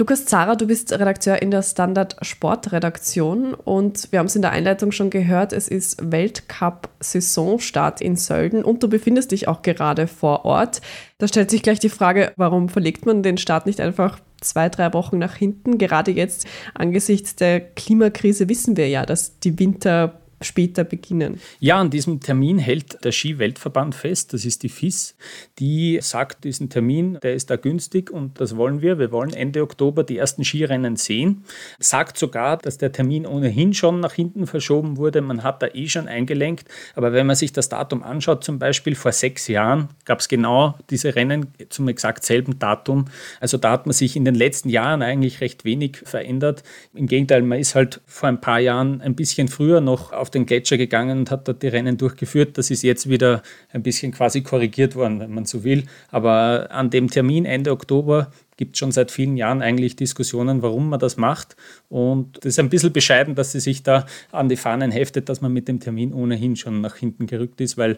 Lukas Zara, du bist Redakteur in der Standard Sportredaktion und wir haben es in der Einleitung schon gehört, es ist Weltcup-Saisonstart in Sölden und du befindest dich auch gerade vor Ort. Da stellt sich gleich die Frage, warum verlegt man den Start nicht einfach zwei, drei Wochen nach hinten? Gerade jetzt angesichts der Klimakrise wissen wir ja, dass die Winter später beginnen. Ja, an diesem Termin hält der Ski-Weltverband fest, das ist die FIS, die sagt, diesen Termin, der ist da günstig und das wollen wir. Wir wollen Ende Oktober die ersten Skirennen sehen. Sagt sogar, dass der Termin ohnehin schon nach hinten verschoben wurde. Man hat da eh schon eingelenkt. Aber wenn man sich das Datum anschaut, zum Beispiel vor sechs Jahren gab es genau diese Rennen zum exakt selben Datum. Also da hat man sich in den letzten Jahren eigentlich recht wenig verändert. Im Gegenteil, man ist halt vor ein paar Jahren ein bisschen früher noch auf den Gletscher gegangen und hat dort die Rennen durchgeführt. Das ist jetzt wieder ein bisschen quasi korrigiert worden, wenn man so will. Aber an dem Termin Ende Oktober gibt es schon seit vielen Jahren eigentlich Diskussionen, warum man das macht. Und das ist ein bisschen bescheiden, dass sie sich da an die Fahnen heftet, dass man mit dem Termin ohnehin schon nach hinten gerückt ist, weil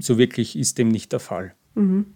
so wirklich ist dem nicht der Fall. Mhm.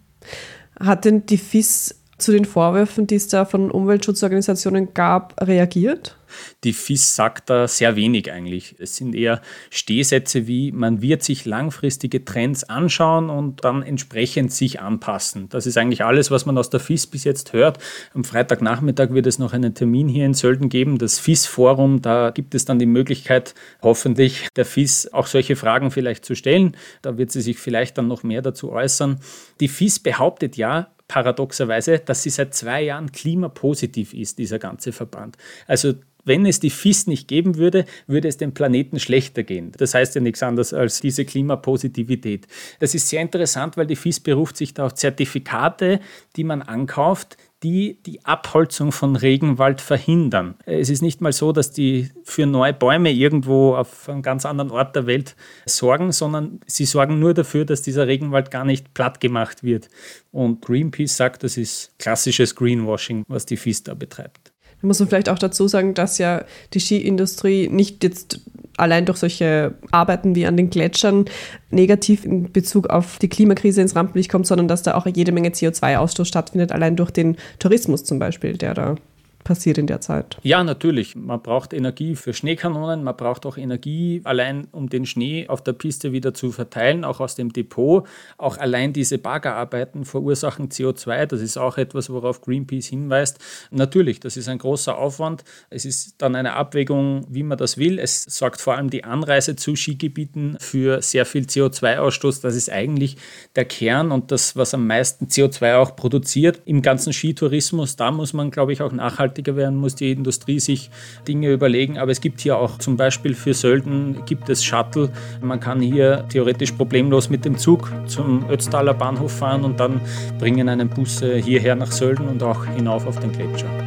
Hat denn die FIS zu den Vorwürfen, die es da von Umweltschutzorganisationen gab, reagiert? Die FIS sagt da sehr wenig eigentlich. Es sind eher Stehsätze wie, man wird sich langfristige Trends anschauen und dann entsprechend sich anpassen. Das ist eigentlich alles, was man aus der FIS bis jetzt hört. Am Freitagnachmittag wird es noch einen Termin hier in Sölden geben, das FIS-Forum. Da gibt es dann die Möglichkeit, hoffentlich der FIS auch solche Fragen vielleicht zu stellen. Da wird sie sich vielleicht dann noch mehr dazu äußern. Die FIS behauptet ja, paradoxerweise, dass sie seit zwei Jahren klimapositiv ist, dieser ganze Verband. Also wenn es die FIS nicht geben würde, würde es dem Planeten schlechter gehen. Das heißt ja nichts anderes als diese Klimapositivität. Das ist sehr interessant, weil die FIS beruft sich da auf Zertifikate, die man ankauft, die die Abholzung von Regenwald verhindern. Es ist nicht mal so, dass die für neue Bäume irgendwo auf einem ganz anderen Ort der Welt sorgen, sondern sie sorgen nur dafür, dass dieser Regenwald gar nicht platt gemacht wird. Und Greenpeace sagt, das ist klassisches Greenwashing, was die FIS da betreibt. Da muss man vielleicht auch dazu sagen, dass ja die Skiindustrie nicht jetzt allein durch solche Arbeiten wie an den Gletschern negativ in Bezug auf die Klimakrise ins Rampenlicht kommt, sondern dass da auch jede Menge CO2-Ausstoß stattfindet, allein durch den Tourismus zum Beispiel, der da passiert in der Zeit. Ja, natürlich. Man braucht Energie für Schneekanonen, man braucht auch Energie allein, um den Schnee auf der Piste wieder zu verteilen, auch aus dem Depot. Auch allein diese Baggerarbeiten verursachen CO2. Das ist auch etwas, worauf Greenpeace hinweist. Natürlich, das ist ein großer Aufwand. Es ist dann eine Abwägung, wie man das will. Es sorgt vor allem die Anreise zu Skigebieten für sehr viel CO2-Ausstoß. Das ist eigentlich der Kern und das, was am meisten CO2 auch produziert. Im ganzen Skitourismus, da muss man, glaube ich, auch nachhaltig nachhaltiger werden, muss die Industrie sich Dinge überlegen. Aber es gibt hier auch zum Beispiel für Sölden gibt es Shuttle. Man kann hier theoretisch problemlos mit dem Zug zum Ötztaler Bahnhof fahren und dann bringen einen Busse hierher nach Sölden und auch hinauf auf den Gletscher.